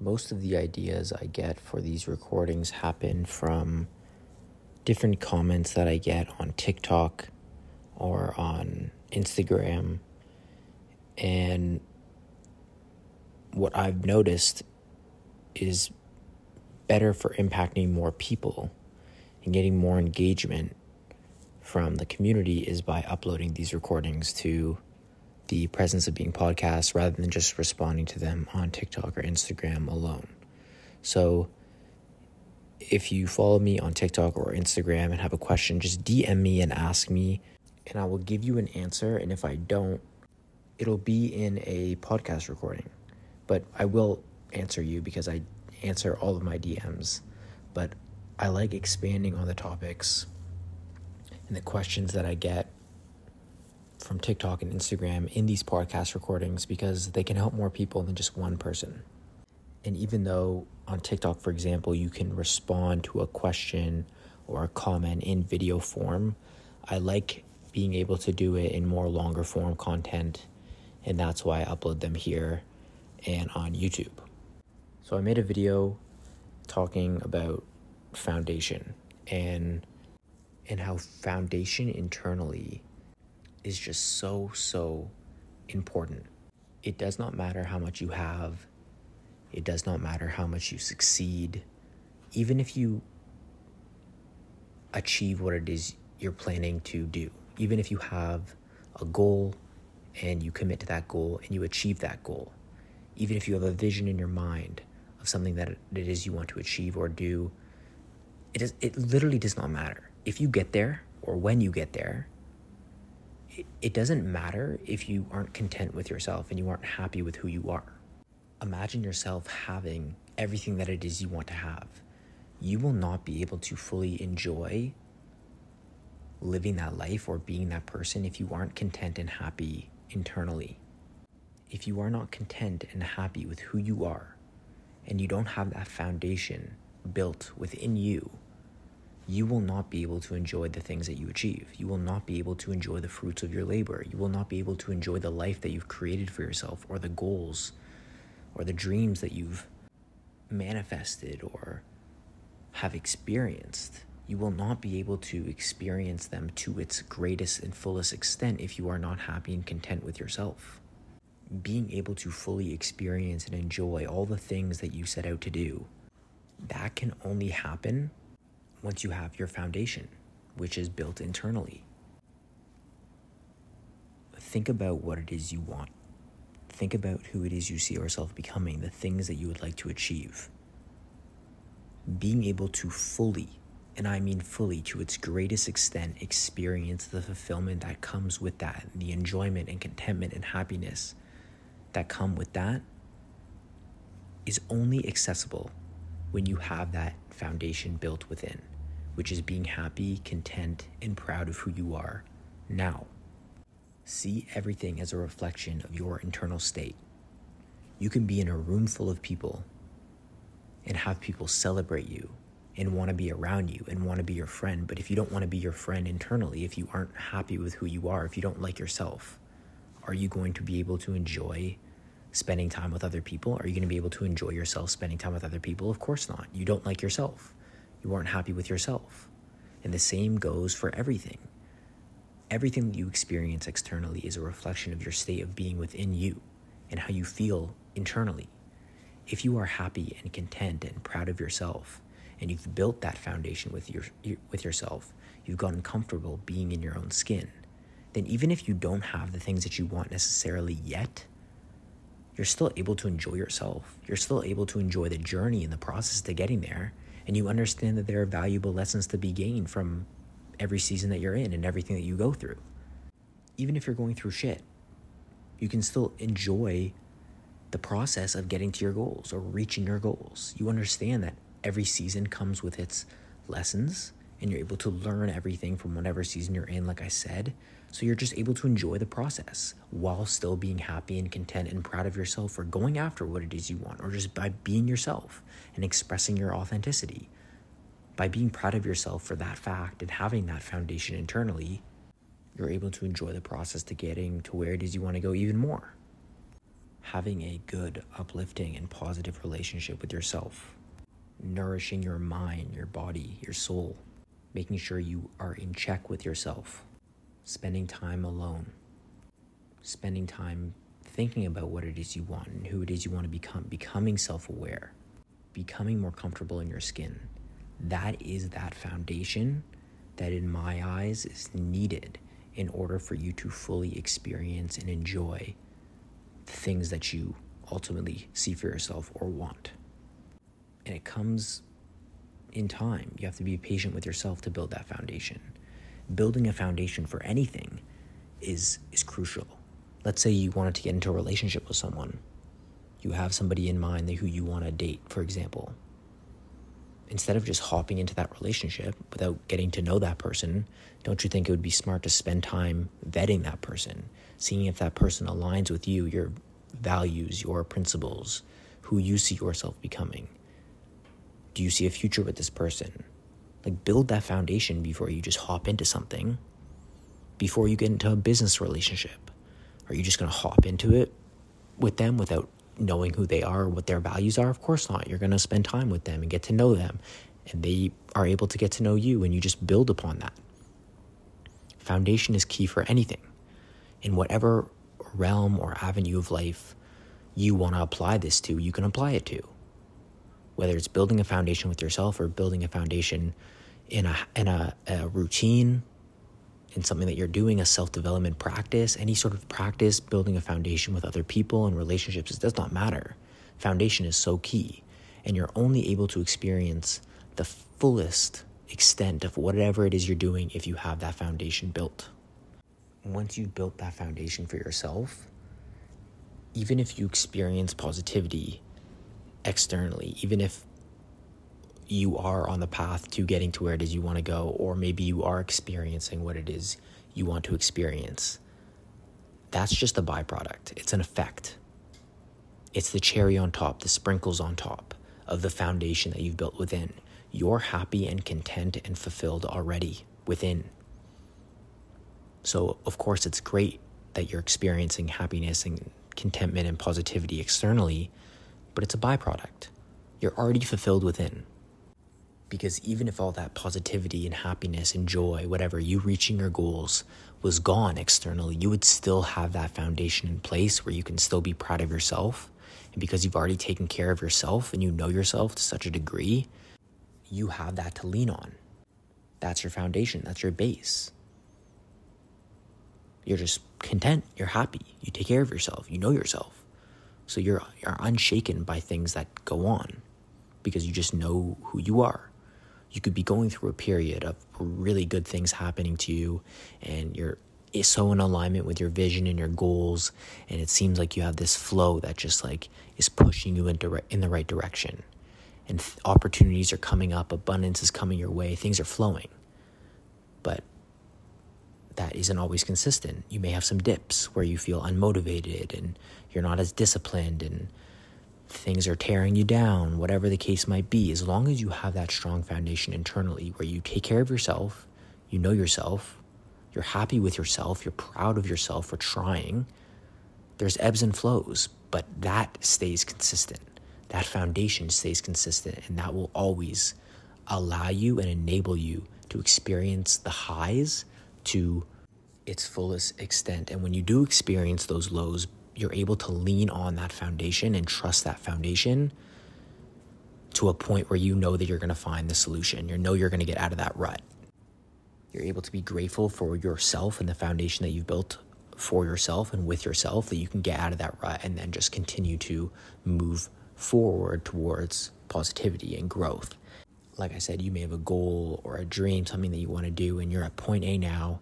most of the ideas I get for these recordings happen from different comments that I get on TikTok or on Instagram. And what I've noticed is better for impacting more people and getting more engagement from the community is by uploading these recordings to the presence of being podcasts rather than just responding to them on TikTok or Instagram alone. So if you follow me on TikTok or Instagram and have a question, just DM me and ask me, and I will give you an answer. And if I don't, it'll be in a podcast recording. But I will answer you because I answer all of my DMs. But I like expanding on the topics and the questions that I get from TikTok and Instagram in these podcast recordings because they can help more people than just one person. And even though on TikTok, for example, you can respond to a question or a comment in video form, I like being able to do it in more longer form content. And that's why I upload them here and on YouTube. So I made a video talking about foundation and and how foundation internally is just so, so important. It does not matter how much you have, it does not matter how much you succeed. Even if you achieve what it is you're planning to do, even if you have a goal and you commit to that goal and you achieve that goal, even if you have a vision in your mind of something that it is you want to achieve or do, it, is, it literally does not matter. If you get there or when you get there, it doesn't matter if you aren't content with yourself and you aren't happy with who you are. Imagine yourself having everything that it is you want to have. You will not be able to fully enjoy living that life or being that person if you aren't content and happy internally. If you are not content and happy with who you are, and you don't have that foundation built within you you will not be able to enjoy the things that you achieve. You will not be able to enjoy the fruits of your labor. You will not be able to enjoy the life that you've created for yourself or the goals or the dreams that you've manifested or have experienced. You will not be able to experience them to its greatest and fullest extent if you are not happy and content with yourself. Being able to fully experience and enjoy all the things that you set out to do, that can only happen once you have your foundation, which is built internally. Think about what it is you want. Think about who it is you see yourself becoming, the things that you would like to achieve. Being able to fully, and I mean fully to its greatest extent, experience the fulfillment that comes with that, the enjoyment and contentment and happiness that come with that, is only accessible when you have that foundation built within which is being happy, content, and proud of who you are now. See everything as a reflection of your internal state. You can be in a room full of people and have people celebrate you and want to be around you and want to be your friend. But if you don't want to be your friend internally, if you aren't happy with who you are, if you don't like yourself, are you going to be able to enjoy spending time with other people? Are you going to be able to enjoy yourself spending time with other people? Of course not. You don't like yourself you aren't happy with yourself. And the same goes for everything. Everything that you experience externally is a reflection of your state of being within you and how you feel internally. If you are happy and content and proud of yourself, and you've built that foundation with your with yourself, you've gotten comfortable being in your own skin, then even if you don't have the things that you want necessarily yet, you're still able to enjoy yourself. You're still able to enjoy the journey and the process to getting there and you understand that there are valuable lessons to be gained from every season that you're in and everything that you go through. Even if you're going through shit, you can still enjoy the process of getting to your goals or reaching your goals. You understand that every season comes with its lessons and you're able to learn everything from whatever season you're in, like I said. So you're just able to enjoy the process while still being happy and content and proud of yourself for going after what it is you want, or just by being yourself and expressing your authenticity. By being proud of yourself for that fact and having that foundation internally, you're able to enjoy the process to getting to where it is you want to go even more. having a good, uplifting, and positive relationship with yourself, nourishing your mind, your body, your soul, making sure you are in check with yourself, spending time alone, spending time thinking about what it is you want and who it is you want to become, becoming self aware, becoming more comfortable in your skin. That is that foundation that, in my eyes, is needed in order for you to fully experience and enjoy the things that you ultimately see for yourself or want. And it comes in time. You have to be patient with yourself to build that foundation. Building a foundation for anything is is crucial. Let's say you wanted to get into a relationship with someone. You have somebody in mind who you want to date, for example. Instead of just hopping into that relationship without getting to know that person, don't you think it would be smart to spend time vetting that person, seeing if that person aligns with you, your values, your principles, who you see yourself becoming? Do you see a future with this person? Like, build that foundation before you just hop into something, before you get into a business relationship. Are you just going to hop into it with them without knowing who they are, what their values are? Of course not. You're going to spend time with them and get to know them, and they are able to get to know you, and you just build upon that. Foundation is key for anything. In whatever realm or avenue of life you want to apply this to, you can apply it to whether it's building a foundation with yourself or building a foundation in a in a, a routine in something that you're doing a self-development practice any sort of practice building a foundation with other people and relationships it does not matter. Foundation is so key. And you're only able to experience the fullest extent of whatever it is you're doing if you have that foundation built. Once you've built that foundation for yourself even if you experience positivity externally, even if you are on the path to getting to where it is you want to go, or maybe you are experiencing what it is you want to experience. That's just a byproduct, it's an effect. It's the cherry on top, the sprinkles on top of the foundation that you've built within. You're happy and content and fulfilled already within. So, of course, it's great that you're experiencing happiness and contentment and positivity externally, but it's a byproduct. You're already fulfilled within. Because even if all that positivity and happiness and joy, whatever, you reaching your goals was gone externally, you would still have that foundation in place where you can still be proud of yourself. And because you've already taken care of yourself and you know yourself to such a degree, you have that to lean on. That's your foundation, that's your base. You're just content, you're happy, you take care of yourself, you know yourself. So you're, you're unshaken by things that go on because you just know who you are. You could be going through a period of really good things happening to you, and you're so in alignment with your vision and your goals, and it seems like you have this flow that just like is pushing you into in the right direction. And th- opportunities are coming up, abundance is coming your way, things are flowing. But that isn't always consistent. You may have some dips where you feel unmotivated and you're not as disciplined and things are tearing you down, whatever the case might be. As long as you have that strong foundation internally where you take care of yourself, you know yourself, you're happy with yourself, you're proud of yourself for trying, there's ebbs and flows, but that stays consistent. That foundation stays consistent, and that will always allow you and enable you to experience the highs to its fullest extent. And when you do experience those lows, you're able to lean on that foundation and trust that foundation to a point where you know that you're going to find the solution. You know you're going to get out of that rut. You're able to be grateful for yourself and the foundation that you've built for yourself and with yourself that you can get out of that rut and then just continue to move forward towards positivity and growth. Like I said, you may have a goal or a dream, something that you want to do, and you're at point A now,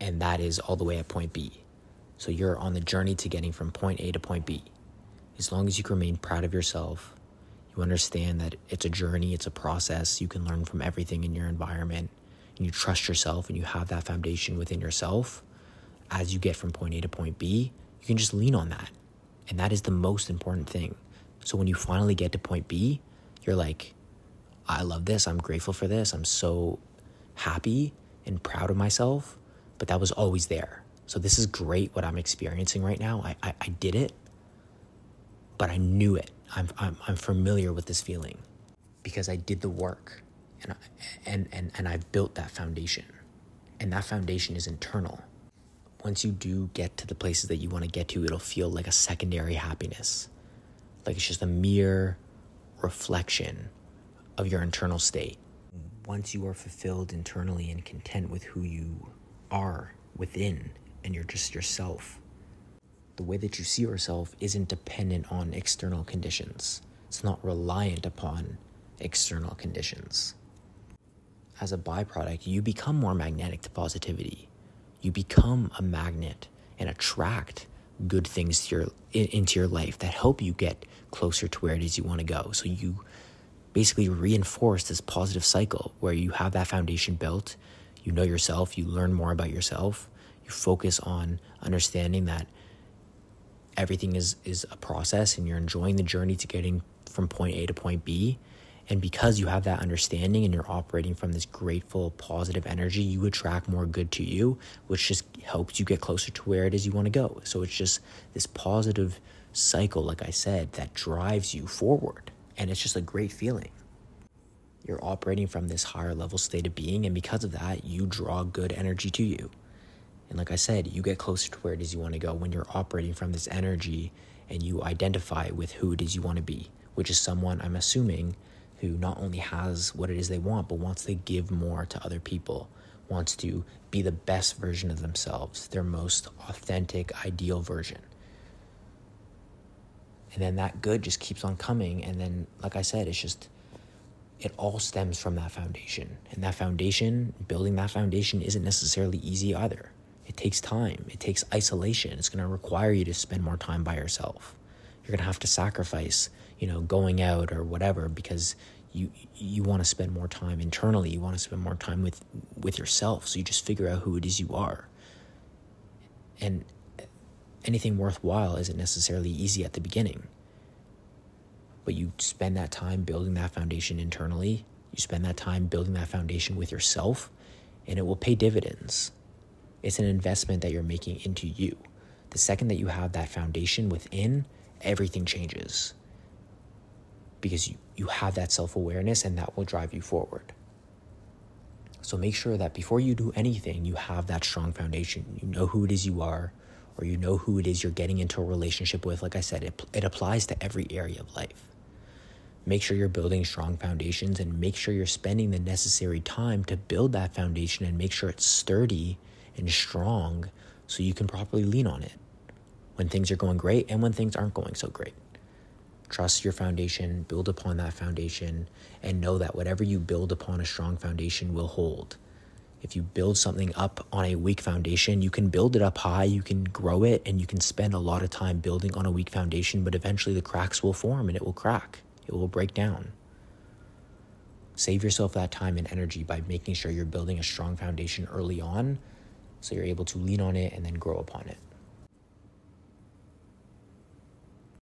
and that is all the way at point B. So you're on the journey to getting from point A to point B. As long as you remain proud of yourself, you understand that it's a journey, it's a process, you can learn from everything in your environment, and you trust yourself and you have that foundation within yourself, as you get from point A to point B, you can just lean on that. And that is the most important thing. So when you finally get to point B, you're like, I love this. I'm grateful for this. I'm so happy and proud of myself. But that was always there. So this is great what I'm experiencing right now. I, I, I did it. but I knew it. I'm, I'm, I'm familiar with this feeling because I did the work and, I, and, and, and I've built that foundation. And that foundation is internal. Once you do get to the places that you want to get to, it'll feel like a secondary happiness. Like it's just a mere reflection of your internal state. Once you are fulfilled internally and content with who you are within, and you're just yourself, the way that you see yourself isn't dependent on external conditions. It's not reliant upon external conditions. As a byproduct, you become more magnetic to positivity. You become a magnet and attract good things to your into your life that help you get closer to where it is you want to go. So you basically reinforce this positive cycle where you have that foundation built, you know yourself, you learn more about yourself, you focus on understanding that everything is is a process and you're enjoying the journey to getting from point A to point B. And because you have that understanding and you're operating from this grateful, positive energy, you attract more good to you, which just helps you get closer to where it is you want to go. So it's just this positive cycle, like I said, that drives you forward. And it's just a great feeling. You're operating from this higher level state of being, and because of that, you draw good energy to you. And like I said, you get closer to where it is you want to go when you're operating from this energy and you identify with who it is you want to be, which is someone I'm assuming who not only has what it is they want, but wants to give more to other people, wants to be the best version of themselves, their most authentic, ideal version. And then that good just keeps on coming. And then, like I said, it's just, it all stems from that foundation. And that foundation, building that foundation isn't necessarily easy either. It takes time, it takes isolation. It's going to require you to spend more time by yourself. You're going to have to sacrifice, you know, going out or whatever because you you want to spend more time internally. You want to spend more time with with yourself. So you just figure out who it is you are. And anything worthwhile isn't necessarily easy at the beginning. But you spend that time building that foundation internally. You spend that time building that foundation with yourself, and it will pay dividends. It's an investment that you're making into you. The second that you have that foundation within, everything changes because you, you have that self awareness and that will drive you forward. So make sure that before you do anything, you have that strong foundation. You know who it is you are, or you know who it is you're getting into a relationship with. Like I said, it, it applies to every area of life. Make sure you're building strong foundations and make sure you're spending the necessary time to build that foundation and make sure it's sturdy and strong so you can properly lean on it when things are going great and when things aren't going so great. Trust your foundation, build upon that foundation, and know that whatever you build upon a strong foundation will hold. If you build something up on a weak foundation, you can build it up high, you can grow it, and you can spend a lot of time building on a weak foundation, but eventually the cracks will form and it will crack, it will break down. Save yourself that time and energy by making sure you're building a strong foundation early on so you're able to lean on it and then grow upon it.